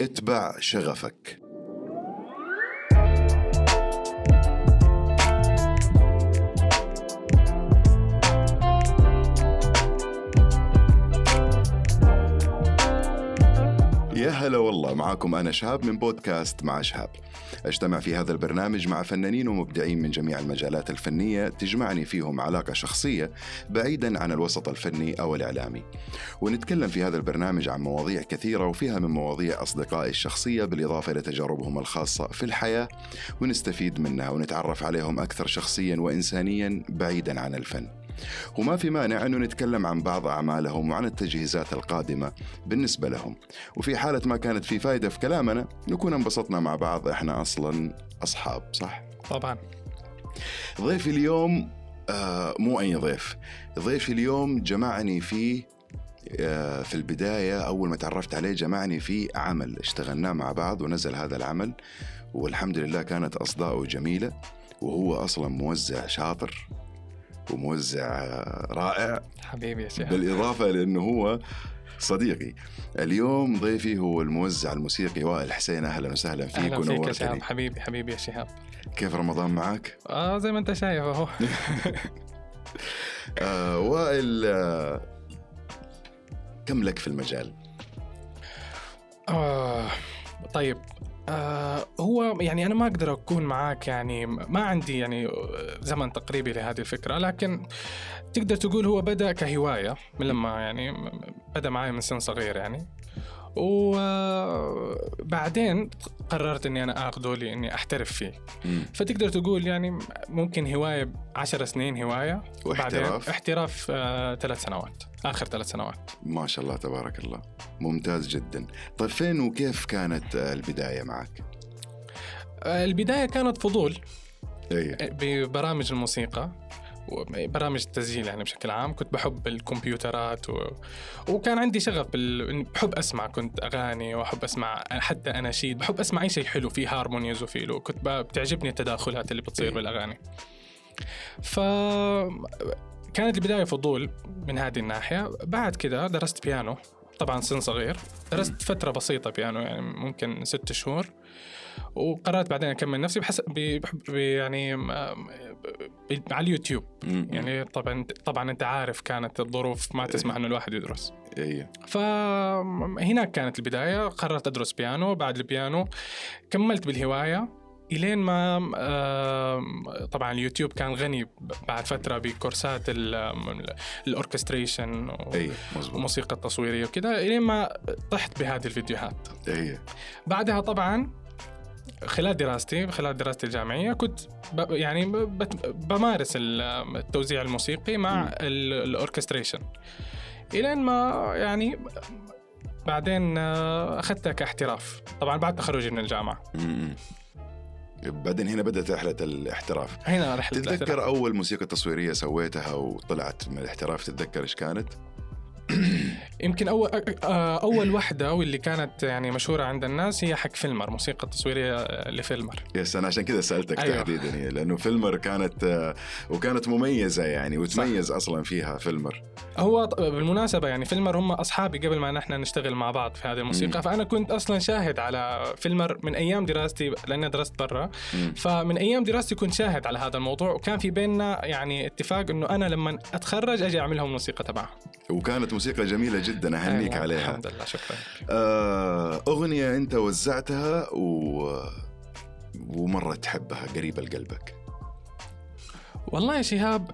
اتبع شغفك. هلا والله معاكم أنا شهاب من بودكاست مع شهاب. أجتمع في هذا البرنامج مع فنانين ومبدعين من جميع المجالات الفنية تجمعني فيهم علاقة شخصية بعيدا عن الوسط الفني أو الإعلامي. ونتكلم في هذا البرنامج عن مواضيع كثيرة وفيها من مواضيع أصدقائي الشخصية بالإضافة إلى تجاربهم الخاصة في الحياة. ونستفيد منها ونتعرف عليهم أكثر شخصيا وإنسانيا بعيدا عن الفن. وما في مانع أنه نتكلم عن بعض أعمالهم وعن التجهيزات القادمة بالنسبة لهم. وفي حالة ما كانت في فائدة في كلامنا نكون انبسطنا مع بعض. إحنا أصلا أصحاب صح؟ طبعا. ضيفي اليوم آه مو أي ضيف. ضيفي اليوم جمعني في آه في البداية أول ما تعرفت عليه جمعني في عمل. اشتغلناه مع بعض ونزل هذا العمل والحمد لله كانت أصداؤه جميلة وهو أصلا موزع شاطر. وموزع رائع. حبيبي يا شيخ بالإضافة لأنه هو صديقي. اليوم ضيفي هو الموزع الموسيقي وائل حسين. أهلا وسهلا فيك أهلا فيك يا شهاب حبيبي حبيبي يا شهاب كيف رمضان معك؟ آه زي ما أنت شايف أهو. آه وائل آه كم لك في المجال؟ آه طيب آه هو يعني أنا ما أقدر أكون معاك يعني ما عندي يعني زمن تقريبي لهذه الفكرة لكن تقدر تقول هو بدأ كهواية من لما يعني بدأ معي من سن صغير يعني. وبعدين قررت إني أنا اخذه لاني أحترف فيه مم. فتقدر تقول يعني ممكن هواية عشر سنين هواية واحتراف؟ احتراف آه ثلاث سنوات آخر ثلاث سنوات ما شاء الله تبارك الله ممتاز جدا طيب فين وكيف كانت آه، البداية معك؟ آه البداية كانت فضول أي. ببرامج الموسيقى وبرامج التسجيل يعني بشكل عام. كنت بحب الكمبيوترات و... وكان عندي شغف بال... بحب أسمع كنت أغاني وأحب أسمع حتى اناشيد بحب أسمع أي شيء حلو فيه harmonies وفيه له. كنت ب... بتعجبني التداخلات اللي بتصير إيه. بالأغاني. ف كانت البداية فضول من هذه الناحية. بعد كده درست بيانو طبعا سن صغير. درست فترة بسيطة بيانو يعني ممكن ست شهور. وقررت بعدين أكمل نفسي بحسب ب... ب... يعني. على اليوتيوب. يعني طبعا طبعا أنت عارف كانت الظروف ما تسمح إنه الواحد يدرس أي. فهناك كانت البداية قررت أدرس بيانو بعد البيانو كملت بالهواية إلين ما طبعا اليوتيوب كان غني بعد فترة بكورسات ال- ال orchestration مظبوط والموسيقى التصويرية وكذا إلين ما طحت بهذه الفيديوهات. بعدها طبعا خلال دراستي خلال دراستي الجامعية كنت ب يعني بمارس ال- التوزيع الموسيقي مع مم. ال- ال orchestration الين ما يعني بعدين آه، اخذتها كاحتراف طبعا بعد تخرجي من الجامعة مم. بعدين هنا بدأت رحلة الاحتراف هنا رحلة تتذكر الاحتراف. أول موسيقى تصويرية سويتها وطلعت من الاحتراف تتذكر إيش كانت؟ يمكن اول آه، أول واحدة واللي كانت يعني مشهورة عند الناس هي حق فيلمر موسيقى تصويريه آه، لفيلمر yes أنا عشان كذا سألتك أيوة. تحديدا هي، لأنه فيلمر كانت آه، وكانت مميزة يعني وتميز أصلا فيها فيلمر هو بالمناسبة يعني فيلمر هم أصحابي قبل ما نحن نشتغل مع بعض في هذه الموسيقى مم. فأنا كنت أصلا شاهد على فيلمر من أيام دراستي لأني درست برا. فمن أيام دراستي كنت شاهد على هذا الموضوع وكان في بيننا يعني اتفاق إنه أنا لما أتخرج أجي أعمل لهم موسيقى تبعها وكانت موسيقى جميلة جدا أهنيك أيوة، عليها. الحمد لله شكرا. آه، أغنية أنت وزعتها و... ومرة تحبها قريبة لقلبك. والله يا شهاب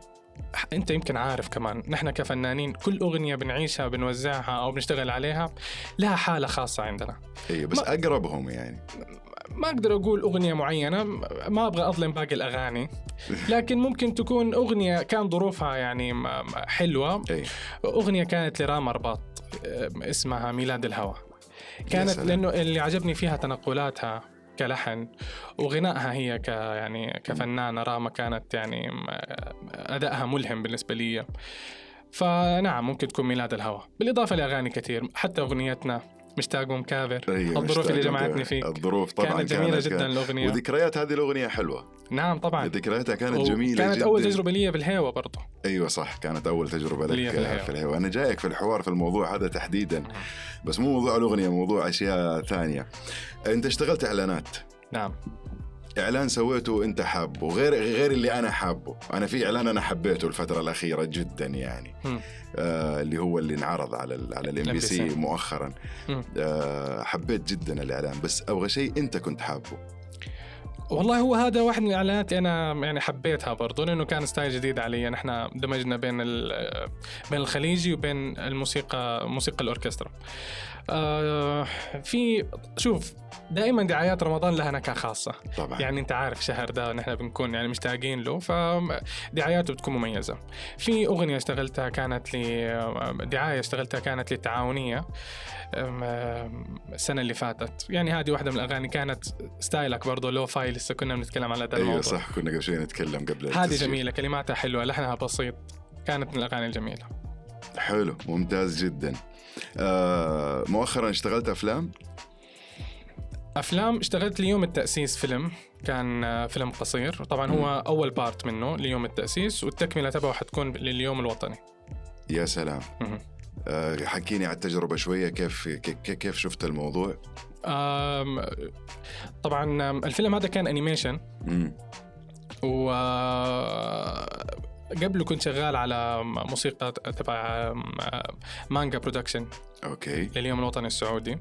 أنت يمكن عارف كمان نحن كفنانين كل أغنية بنعيشها بنوزعها أو بنشتغل عليها لها حالة خاصة عندنا. اي بس ما- أقربهم يعني. ما أقدر أقول أغنية معينة ما أبغى أظلم باقي الأغاني. لكن ممكن تكون أغنية كان ظروفها يعني حلوة. أغنية كانت لرام رباط ام، اسمها ميلاد الهوى. كانت. لأنه اللي عجبني فيها تنقلاتها كلحن وغنائها هي ك يعني كفنانة راما كانت يعني أدائها ملهم بالنسبة لي. فنعم ممكن تكون ميلاد الهوى. بالإضافة لأغاني كثير حتى أغنيتنا. مشتاق ومكابر. أيوة، الظروف اللي جمعتني. فيك. الظروف طبعا كانت جميلة كانت- جدا الأغنية. وذكريات هذه الأغنية حلوة. نعم طبعا. ذكرياتها كانت جميلة كانت جدا. اول تجربة لي بالهيوة برضه أيوه صح كانت أول تجربة لك في. في الهيوة. أنا جايك في الحوار في الموضوع هذا تحديدا. بس مو موضوع الأغنية موضوع أشياء ثانية. أنت اشتغلت إعلانات. نعم. إعلان سويته انت حابه غير غير اللي أنا حابه. أنا في إعلان أنا حبيته الفترة الأخيرة جدا يعني. آه اللي هو اللي انعرض على ال على الام بي سي. مؤخرا. آه حبيت جدا الإعلان. بس أبغى شيء أنت كنت حابه. والله هو هذا واحد من الإعلانات أنا يعني حبيتها برضه لأنه كان ستايل جديد علي. نحن دمجنا بين بين الخليجي وبين الموسيقى موسيقى الأوركسترا. آه في شوف دائما دعايات رمضان لها نكهة خاصة. طبعا. يعني أنت عارف شهر ده نحن بنكون يعني مشتاقين له فدعاياته بتكون مميزة. في أغنية اشتغلتها كانت ل دعاية اشتغلتها كانت للتعاونية السنة اللي فاتت. يعني هذه واحدة من الأغاني كانت style ك برضه lo-fi لسه كنا بنتكلم على هذا أيوه الموضوع. صح كنا قبل شوي نتكلم قبل هذه. جميلة كلماتها حلوة لحنها بسيط كانت من الأغاني الجميلة. حلو ممتاز جدا. آه مؤخرا اشتغلت أفلام؟ أفلام اشتغلت ليوم التأسيس فيلم كان آه، فيلم قصير. طبعا هو أول part منه ليوم التأسيس والتكملة تبعه حتكون لليوم الوطني. يا سلام. آه حكيني على التجربة شوية كيف كيف, شفت الموضوع؟ آم، طبعا الفيلم هذا كان animation. و قبله كنت شغال على موسيقى تبع Manga Production أوكي. لليوم الوطني السعودي.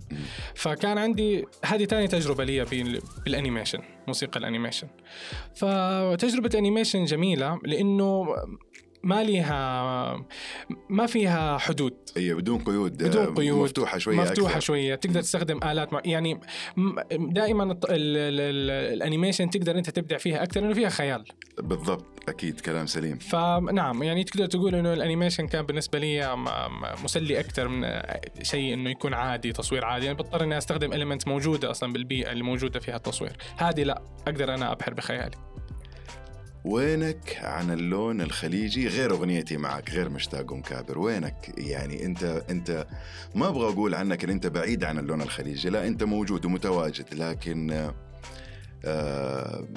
فكان عندي هذه تاني تجربة لي بال- بال animation موسيقى ال animation فتجربة animation جميلة لأنه ما ليها ما فيها حدود. هي بدون قيود آه، بدون قيود مفتوحة شوية مفتوحة أكثر. شوية تقدر تستخدم آلات مع يعني دائما ال ال ال ال animation تقدر أنت تبدع فيها أكثر لأنه فيها خيال. بالضبط. أكيد كلام سليم. فنعم يعني تقدر تقول إنه ال animation كان بالنسبة لي مسلي أكثر من شيء إنه يكون عادي تصوير عادي. يعني بضطر إني أستخدم ال elements موجودة أصلا بالبيئة اللي موجودة فيها التصوير. هذه لا أقدر أنا أبحر بخيالي. وينك عن اللون الخليجي؟ غير أغنيتي معك غير مشتاق ومكابر وينك؟ يعني أنت أنت ما أبغى أقول عنك إن أنت بعيد عن اللون الخليجي. لا أنت موجود ومتواجد لكن آه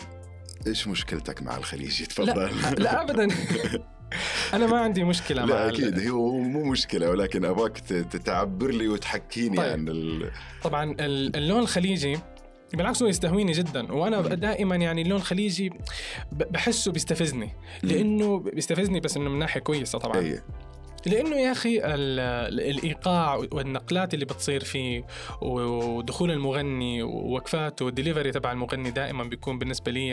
إيش مشكلتك مع الخليجي؟ تفضل. لا لا ابدا. أنا ما عندي مشكلة مع لا ال- أكيد. هو مو مشكلة ولكن ابغاك تعبر لي وتحكيني طيب. عن ال... طبعا ال- اللون الخليجي بالعكس هو يستهويني جدا وأنا دائما يعني اللون الخليجي بحسه بيستفزني لأنه بيستفزني بس إنه من ناحية كويسة طبعا. اي لأنه يا أخي ال- ال- الإيقاع والنقلات اللي بتصير فيه ودخول المغني ووقفاته والدليفري تبع المغني دائما بيكون بالنسبة لي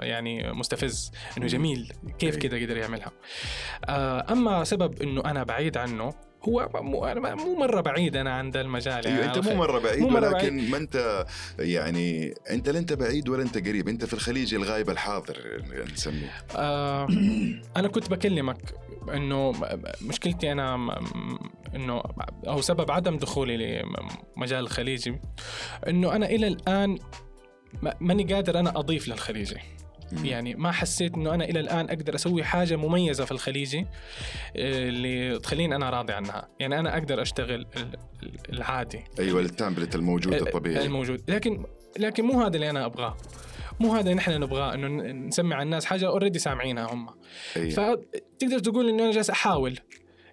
يعني مستفز إنه جميل. كيف أي. كده قدر يعملها؟ آه، أما سبب إنه أنا بعيد عنه هو مو مو مرة بعيد أنا عن ذا المجال. أيوه يعني انت مو مرة بعيد مو مرة ولكن ما أنت يعني أنت لا أنت بعيد ولا أنت قريب أنت في الخليج الغايب الحاضر نسميه. آه أنا كنت بكلمك إنه مشكلتي أنا إنه أو سبب عدم دخولي لمجال الخليجي إنه أنا إلى الآن ما- ماني قادر أنا أضيف للخليجي. يعني ما حسيت إنه أنا إلى الآن أقدر أسوي حاجة مميزة في الخليجي آه، اللي تخليني أنا راضي عنها. يعني أنا أقدر أشتغل ال- ال- العادي. أيوه ال template الموجود الطبيعي. الموجود. لكن لكن مو هذا اللي أنا أبغاه. مو هذا نحن نبغاه إنه نسمع على الناس حاجة already سامعينها هم أيوة. فتقدر تقول إنه أنا جالس أحاول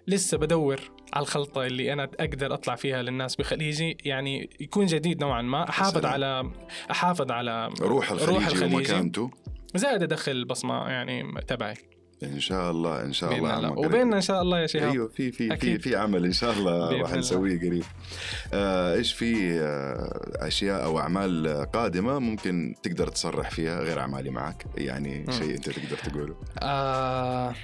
لسه بدور على الخلطة اللي أنا أقدر أطلع فيها للناس بخليجي يعني يكون جديد نوعا ما أحافظ. على أحافظ على روح الخليجي, روح الخليجي. ومكانته زائد أدخل بصمة يعني تبعي إن شاء الله إن شاء الله. وبيننا إن شاء الله يا شهاب أيوه في في في. في عمل إن شاء الله راح. نسويه قريب آه إيش في آه أشياء أو أعمال قادمة ممكن تقدر تصرح فيها غير أعمالي معك يعني. شيء أنت تقدر تقوله آه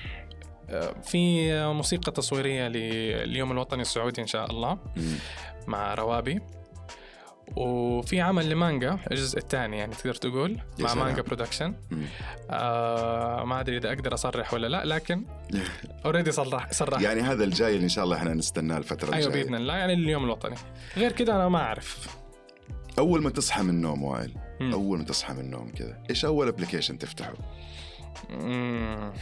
آه، في موسيقى تصويرية لليوم الوطني السعودي إن شاء الله. مع روابي وفي عمل لمانجا الجزء الثاني يعني تقدر تقول مع سلام. مانجا برودكشن. آه ما أدري إذا أقدر أصرح ولا لا لكن already صرح صرح يعني هذا الجاي اللي إن شاء الله إحنا نستناه الفترة أيوه الجاية. بإذن الله يعني اليوم الوطني. غير كذا أنا ما أعرف. أول ما تصحى من النوم وائل. أول ما تصحى من النوم كذا إيش أول application تفتحه؟ مم.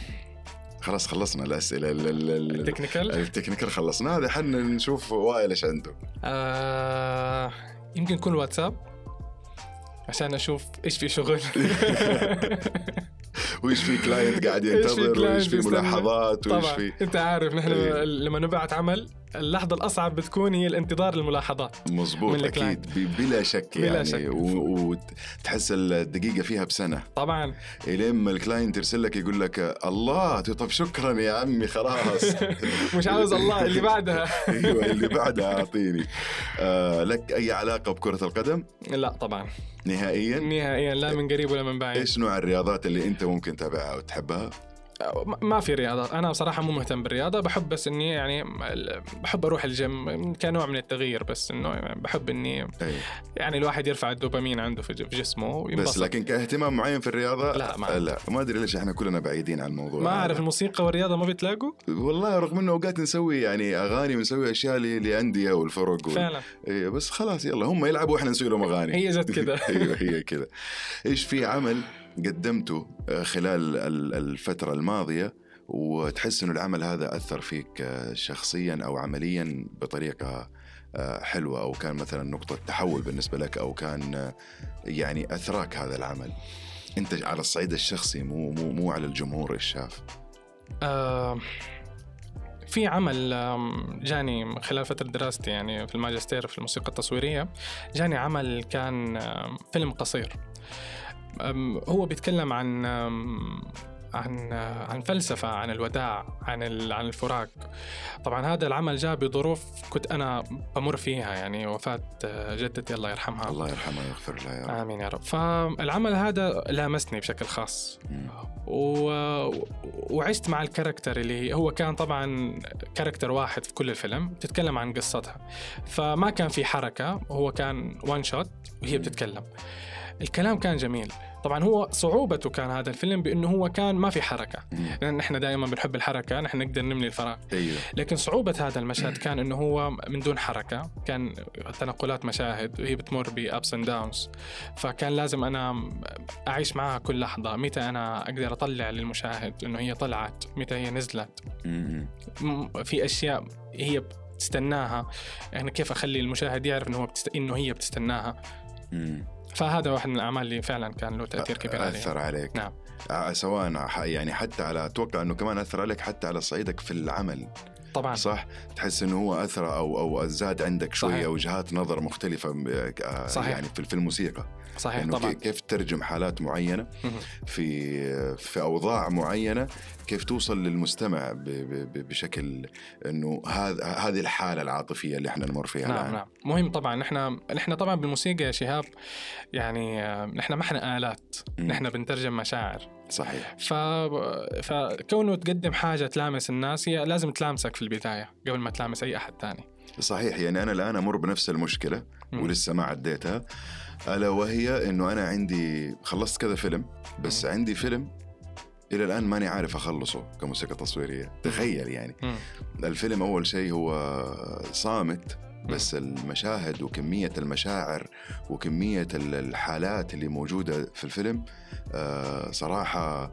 خلاص خلصنا الاسئله ال- ال- ال- ال technical؟ ال technical خلصنا هذا حنا نشوف وائل إيش عنده. آه يمكن يكون واتساب عشان أشوف إيش في شغل وإيش في client قاعد ينتظر وإيش في. ملاحظات وإيش في أنت عارف نحن إيه. لما نبعت عمل اللحظة الأصعب بتكون هي الانتظار الملاحظات مظبوط من أكيد. بلا شك بلا يعني شك. وتحس الدقيقة فيها بسنة. طبعا. إلين ما ال client يرسل لك يقول لك الله طب شكرا يا عمي خلاص. مش عاوز الله اللي بعدها. أيوه اللي بعدها أعطيني. آه لك أي علاقة بكرة القدم؟ لا طبعا. نهائيا؟ نهائيا لا من قريب ولا من بعيد. إيش نوع الرياضات اللي أنت ممكن تتابعها وتحبها؟ ما- في رياضة. أنا بصراحة مو مهتم بالرياضة. بحب بس إني يعني بحب أروح الجيم. كنوع من التغيير بس إنه بحب إني أي. يعني الواحد يرفع الدوبامين عنده في جسمه بس وينبسط. لكن كاهتمام معين في الرياضة؟ لا، ما لا. ما أدري ليش إحنا كلنا بعيدين عن الموضوع ما هذا. أعرف الموسيقى والرياضة ما بيتلاقوا والله رغم إنه أوقات نسوي يعني أغاني ونسوي أشياء لأندية والفرق وال... فعلا. إيه بس خلاص يلا هم يلعبوا وإحنا نسوي لهم أغاني. هي جت كده. أيوه هي كذا إيش في عمل؟ قدمته آه، خلال ال- الفترة الماضية وتحس إنه العمل هذا أثر فيك آه، شخصيا أو عمليا بطريقة آه، حلوة أو كان مثلا نقطة تحول بالنسبة لك أو كان يعني أثراك هذا العمل. أنت على الصعيد الشخصي مو مو مو على الجمهور إيش شاف آه في عمل جاني خلال فترة دراستي يعني في الماجستير في الموسيقى التصويرية جاني عمل كان فيلم قصير. هو بيتكلم عن عن عن فلسفة عن الوداع عن عن الفراق. طبعا هذا العمل جاء بظروف كنت أنا بمر فيها يعني وفاة آه، جدتي الله يرحمها. الله يرحمه ويغفر له يا رب. آمين يا رب. فالعمل هذا لامسني بشكل خاص. مم. و... وعشت مع ال character اللي هو كان طبعا character واحد في كل الفيلم بتتكلم عن قصتها. فما كان في حركة هو كان one shot وهي بتتكلم. الكلام كان جميل. طبعا هو صعوبته كان هذا الفيلم بأنه هو كان ما في حركة. لأن إحنا دائما بنحب الحركة نحن نقدر نملي الفراغ. أيوه. لكن صعوبة هذا المشهد كان إنه هو من دون حركة. كان تنقلات مشاهد وهي بتمر ب ups and downs فكان لازم أنا أعيش معها كل لحظة. متى أنا أقدر أطلع للمشاهد؟ انه هي طلعت. متى هي نزلت؟ في أشياء هي بتستناها. يعني كيف أخلي المشاهد يعرف إنه هو بتست... إنه هي بتستناها. فهذا واحد من الأعمال اللي فعلا كان له تأثير كبير علي أثر عليك. نعم. آه، سواء يعني حتى على أتوقع إنه كمان أثر عليك حتى على صعيدك في العمل. طبعا. صح؟ تحس إنه هو أثر أو أو زاد عندك شوية صحيح. وجهات نظر مختلفة آه، صحيح. يعني في في الموسيقى. صحيح إنه طبعا. كي- كيف تترجم حالات معينة. في في أوضاع معينة كيف توصل للمستمع بشكل إنه هذا هذه الحالة العاطفية اللي إحنا نمر فيها نعم الآن. نعم. مهم طبعا. نحن نحن طبعا بالموسيقى يا شهاب يعني آه، نحن ما إحنا آلات. مم. نحن بنترجم مشاعر. صحيح ف... فكونه تقدم حاجة تلامس الناس هي لازم تلامسك في البداية قبل ما تلامس أي أحد تاني صحيح يعني أنا الآن أمر بنفس المشكلة. ولسه ما عديتها ألا وهي إنه أنا عندي خلصت كذا فيلم بس. عندي فيلم إلى الآن ماني عارف أخلصه كموسيقى تصويرية تخيل يعني. الفيلم أول شيء هو صامت بس المشاهد وكمية المشاعر وكمية ال- الحالات اللي موجودة في الفيلم آه، صراحة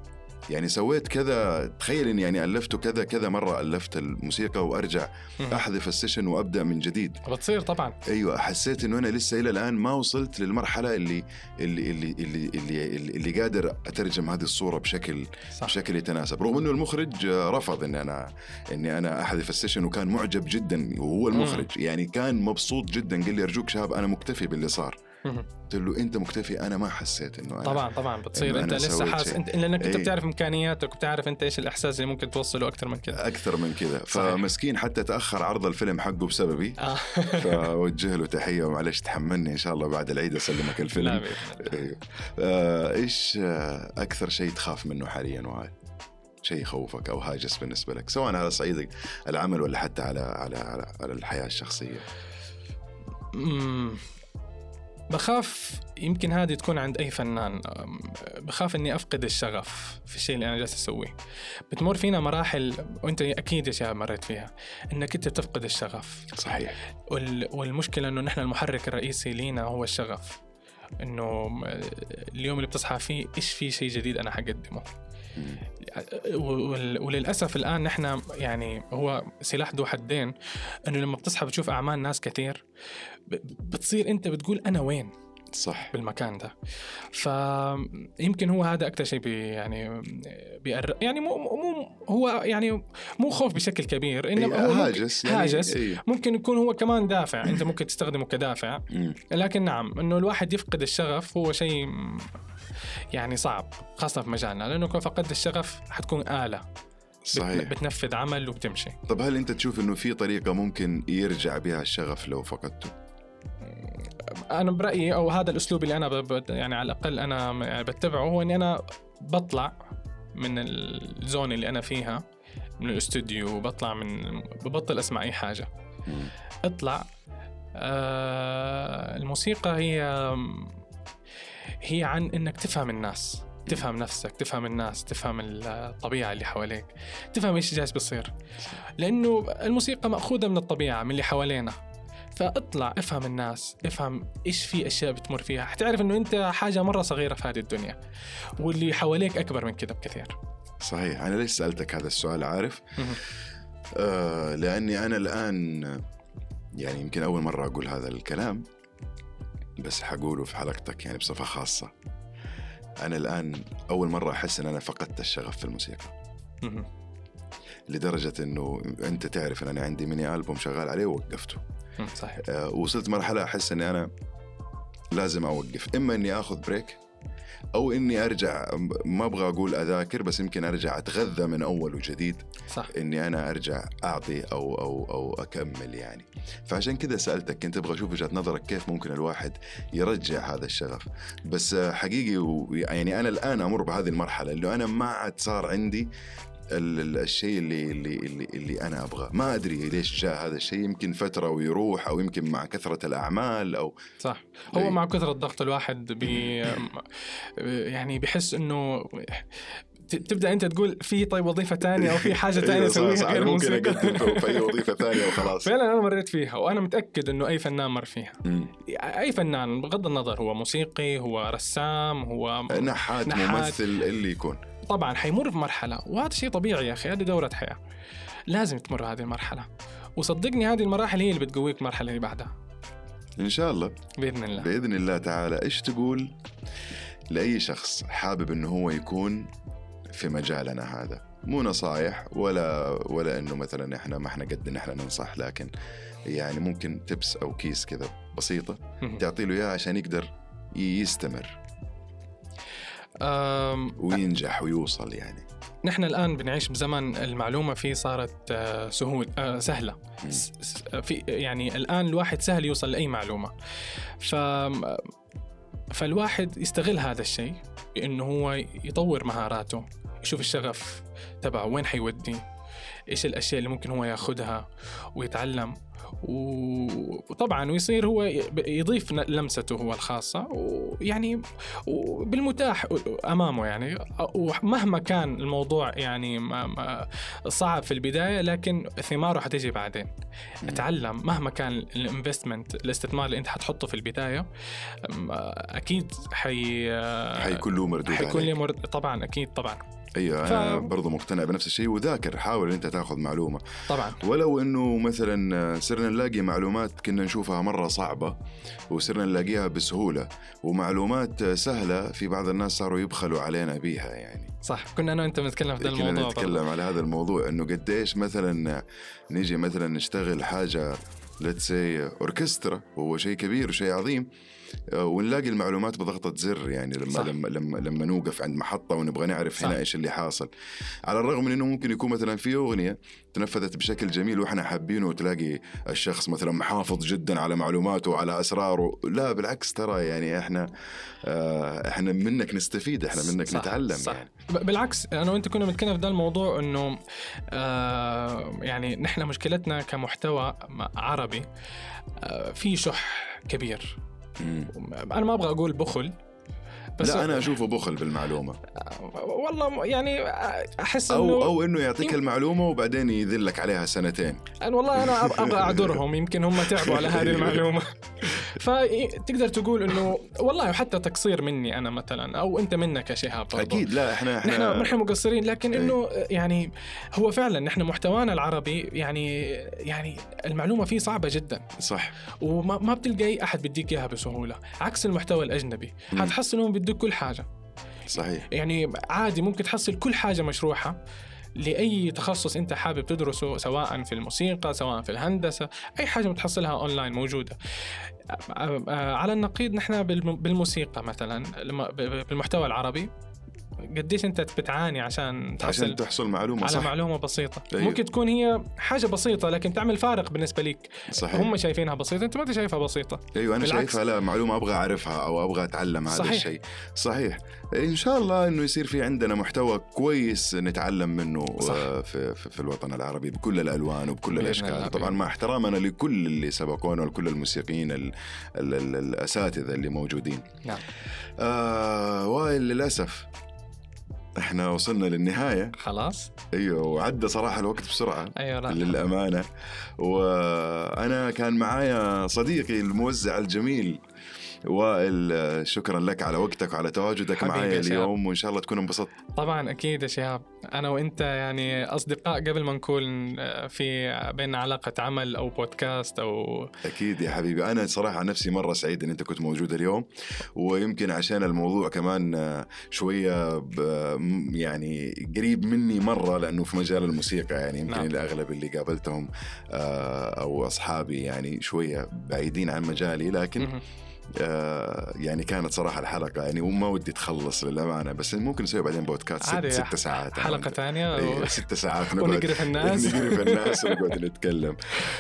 يعني سويت كذا تخيل إني يعني الفته كذا كذا مرة ألفت الموسيقى وأرجع مم. أحذف ال session وأبدأ من جديد. بتصير طبعا. أيوه حسيت إنه أنا لسه إلى الآن ما وصلت للمرحلة اللي اللي اللي اللي, اللي, اللي, اللي قادر أترجم هذه الصورة بشكل صح. بشكل يتناسب. رغم إنه المخرج رفض إني أنا إني أنا أحذف ال session وكان معجب جدا وهو المخرج. يعني كان مبسوط جدا. قال لي أرجوك شهاب أنا مكتفي باللي صار. قلت له أنت مكتفي أنا ما حسيت إنه أنا طبعا طبعا بتصير إنه أنت أنا لسه حاسس. انت لانك أنت إيه. بتعرف إمكانياتك وبتعرف أنت إيش الإحساس اللي ممكن توصله أكثر من كذا أكثر من كذا. فمسكين حتى تأخر عرض الفيلم حقه بسببي آه. فاوجه له تحية ومعلش تحملني إن شاء الله بعد العيد أسلمك الفيلم. أيوه آه، إيش أكثر شيء تخاف منه حاليا وائل؟ شيء يخوفك أو هاجس بالنسبة لك سواء على صعيد العمل ولا حتى على على على, على الحياة الشخصية. بخاف يمكن هذه تكون عند أي فنان. بخاف إني أفقد الشغف في الشيء اللي أنا جالس أسويه. بتمر فينا مراحل وأنت أكيد يا شباب مريت فيها إنك أنت تفقد الشغف. صحيح. وال... والمشكلة إنه نحن المحرك الرئيسي لينا هو الشغف. إنه م- اليوم اللي بتصحى فيه إيش في شيء جديد أنا حقدمه. وللأسف الآن نحن يعني هو سلاح ذو حدين إنه لما بتصحى بتشوف أعمال ناس كثير بتصير أنت بتقول أنا وين؟ صح. بالمكان ده. فيمكن هو هذا أكثر شيء بي يعني بيقر يعني مو مو هو يعني مو خوف بشكل كبير انما إيه، هو ممكن- هاجس يعني هاجس إيه. ممكن يكون هو كمان دافع أنت ممكن تستخدمه كدافع. لكن نعم إنه الواحد يفقد الشغف هو شيء يعني صعب خاصة في مجالنا لأنه كون فقدت الشغف حتكون آلة. صحيح. بتنفذ عمل وبتمشي. طب هل أنت تشوف إنه في طريقة ممكن يرجع بها الشغف لو فقدته؟ أنا برأيي أو هذا الأسلوب اللي أنا يعني على الأقل أنا يعني بتبعه هو إني أنا بطلع من الزون اللي أنا فيها من الاستوديو بطلع من ببطل أسمع أي حاجة. اطلع آه الموسيقى هي هي عن إنك تفهم الناس تفهم نفسك تفهم الناس تفهم الطبيعة اللي حواليك تفهم إيش جالس بيصير. لأنه الموسيقى مأخوذة من الطبيعة من اللي حوالينا. فاطلع افهم الناس افهم إيش في أشياء بتمر فيها. حتعرف إنه أنت حاجة مرة صغيرة في هذه الدنيا واللي حواليك أكبر من كده بكثير. صحيح. أنا ليش سألتك هذا السؤال؟ عارف. آه لأني أنا الآن يعني يمكن أول مرة أقول هذا الكلام. بس حقوله في حلقتك يعني بصفة خاصة. أنا الآن أول مرة أحس إن أنا فقدت الشغف في الموسيقى. مهم. لدرجة إنه أنت تعرف إن أنا عندي mini album شغال عليه ووقفته. صحيح. آه، وصلت مرحلة أحس إني أنا لازم أوقف. إما إني آخذ break أو إني أرجع ما أبغى أقول أذاكر بس يمكن أرجع أتغذى من أول وجديد صح. إني أنا أرجع أعطي أو أو أو أكمل يعني. فعشان كذا سألتك كنت أبغى أشوف وجهة نظرك كيف ممكن الواحد يرجع هذا الشغف. بس حقيقي يعني أنا الآن أمر بهذه المرحلة اللي أنا ما عاد صار عندي الشيء اللي اللي اللي, اللي أنا أبغاه. ما أدري ليش جاء هذا الشيء. يمكن فترة ويروح أو يمكن مع كثرة الأعمال أو صح. هو إيه. مع كثرة ضغط الواحد بي يعني بحس إنه تبدأ أنت تقول في طيب وظيفة تانية أو في حاجة تانية أيوة أسويها غير ممكن أقدم في أي وظيفة ثانية وخلاص. فعلا أنا مريت فيها وأنا متأكد إنه أي فنان مر فيها. أي فنان بغض النظر هو موسيقي هو رسام هو نحات, نحات. ممثل اللي يكون. طبعا حيمر بمرحله وهذا شيء طبيعي يا أخي هذه دورة حياة. لازم تمر هذه المرحلة. وصدقني هذه المراحل هي اللي بتقويك المرحلة اللي بعدها. إن شاء الله. بإذن الله. بإذن الله تعالى إيش تقول لأي شخص حابب إنه هو يكون في مجالنا هذا؟ مو نصايح ولا ولا إنه مثلا إحنا ما إحنا قد ان إحنا ننصح لكن يعني ممكن تبس أو كيس كذا بسيطة. تعطي له إياها عشان يقدر يستمر. وينجح ويوصل يعني. نحن الآن بنعيش بزمن المعلومة فيه صارت آه، سهول آه، سهلة. مم. س- س- في يعني الآن الواحد سهل يوصل لأي معلومة. ف فالواحد يستغل هذا الشيء بأنه هو يطور مهاراته يشوف الشغف تبعه وين حيودي؟ إيش الأشياء اللي ممكن هو ياخذها ويتعلم. وطبعا ويصير هو يضيف لمسته هو الخاصة. ويعني بالمتاح أمامه يعني. ومهما كان الموضوع يعني صعب في البداية لكن ثماره حتجي بعدين. اتعلم. مهما كان الانفستمنت الاستثمار اللي انت حتحطه في البداية أم، أكيد حي حيكون له مردود حيكون لي عليك. مرد... طبعا أكيد طبعا. أيوه ف- أنا برضو مقتنع بنفس الشيء وذاكر حاول أنت تاخذ معلومة. طبعا. ولو إنه مثلا صرنا نلاقي معلومات كنا نشوفها مرة صعبة وصرنا نلاقيها بسهولة ومعلومات سهلة في بعض الناس صاروا يبخلوا علينا بيها يعني. صح كنا أنا وأنت بنتكلم في ذا كنا الموضوع نتكلم برضه. على هذا الموضوع إنه قديش مثلا نيجي مثلا نشتغل حاجة let's say اوركسترا وهو شيء كبير وشيء عظيم ونلاقي المعلومات بضغطة زر يعني لما صح. لما لما لما نوقف عند محطة ونبغى نعرف صح. هنا إيش اللي حاصل على الرغم من إنه ممكن يكون مثلا في أغنية تنفذت بشكل جميل وإحنا حابينه وتلاقي الشخص مثلا محافظ جدا على معلوماته وعلى أسراره لا بالعكس ترى يعني إحنا آه إحنا منك نستفيد إحنا منك صح، نتعلم صح. يعني بالعكس أنا وأنت كنا بنتكلم في ده الموضوع إنه آه يعني نحن مشكلتنا كمحتوى عربي آه في شح كبير. أنا ما أبغى أقول بخل. بس لا أنا أشوفه بخل بالمعلومة والله يعني أحس إنه أو إنه يعطيك المعلومة وبعدين يذلك عليها سنتين أنا والله أنا أبغى أعذرهم يمكن هم تعبوا على هذه المعلومة فتقدر تقول إنه والله حتى تقصير مني أنا مثلا أو أنت منك يا شهاب برضو. أكيد لا إحنا نحن إحنا نحن مقصرين لكن إيه. إنه يعني هو فعلا نحن محتوانا العربي يعني يعني المعلومة فيه صعبة جدا صح وما ما بتلقى أي أحد بيديك إياها بسهولة عكس المحتوى الأجنبي مم. بيدوك كل حاجة. صحيح. يعني عادي ممكن تحصل كل حاجة مشروحة لأي تخصص أنت حابب تدرسه سواء في الموسيقى سواء في الهندسة أي حاجة بتحصلها اونلاين موجودة. على النقيض نحن بالم- بالموسيقى مثلا بالمحتوى العربي. قديش انت بتعاني عشان تحصل عشان تحصل معلومة على صح. معلومة بسيطة. أيوه. ممكن تكون هي حاجة بسيطة لكن تعمل فارق بالنسبة لك صحيح. هم شايفينها بسيطة انت ما أنت شايفها بسيطة. أيوه أنا بالعكس. شايفها لا معلومة أبغى أعرفها أو أبغى أتعلم هذا صحيح. الشيء. صحيح. إن شاء الله إنه يصير في عندنا محتوى كويس نتعلم منه صح. آه، في, في, في الوطن العربي بكل الألوان وبكل الأشكال. طبعا مع احترامنا لكل اللي سبقونا ولكل الموسيقيين ال ال ال الأساتذة اللي موجودين. نعم. آه وائل للأسف إحنا وصلنا للنهاية. خلاص. أيوه وعدى صراحة الوقت بسرعة. أيوه لا. للأمانة. وأنا كان معايا صديقي الموزع الجميل وائل شكرا لك على وقتك وعلى تواجدك شباب. اليوم وإن شاء الله تكون انبسطت. طبعا أكيد يا شهاب. أنا وأنت يعني أصدقاء قبل ما نكون آه، في بيننا علاقة عمل أو بودكاست أو أكيد يا حبيبي. أنا صراحة عن نفسي مرة سعيد أن أنت كنت موجود اليوم ويمكن عشان الموضوع كمان آه، م- يعني قريب مني مرة لأنه في مجال الموسيقى يعني. يمكن نعم. الأغلب اللي قابلتهم آه، أو أصحابي يعني شوية بعيدين عن مجالي لكن يعني كانت صراحة الحلقة يعني وما ودي تخلص للأمانة بس ممكن نسوي بعدين بودكاست ست, ست ساعات حلقة. ثانية أيوة و... ست ساعات ونقرف الناس. نقرف الناس ونقعد نتكلم.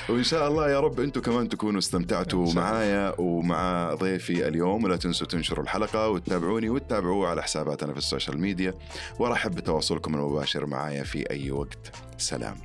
وإن شاء الله يا رب أنتم كمان تكونوا استمتعتوا. معايا ومع ضيفي اليوم ولا تنسوا تنشروا الحلقة وتتابعوني وتتابعوه على حساباتنا في السوشيال ميديا. وأرحب بتواصلكم المباشر معايا في أي وقت. سلام.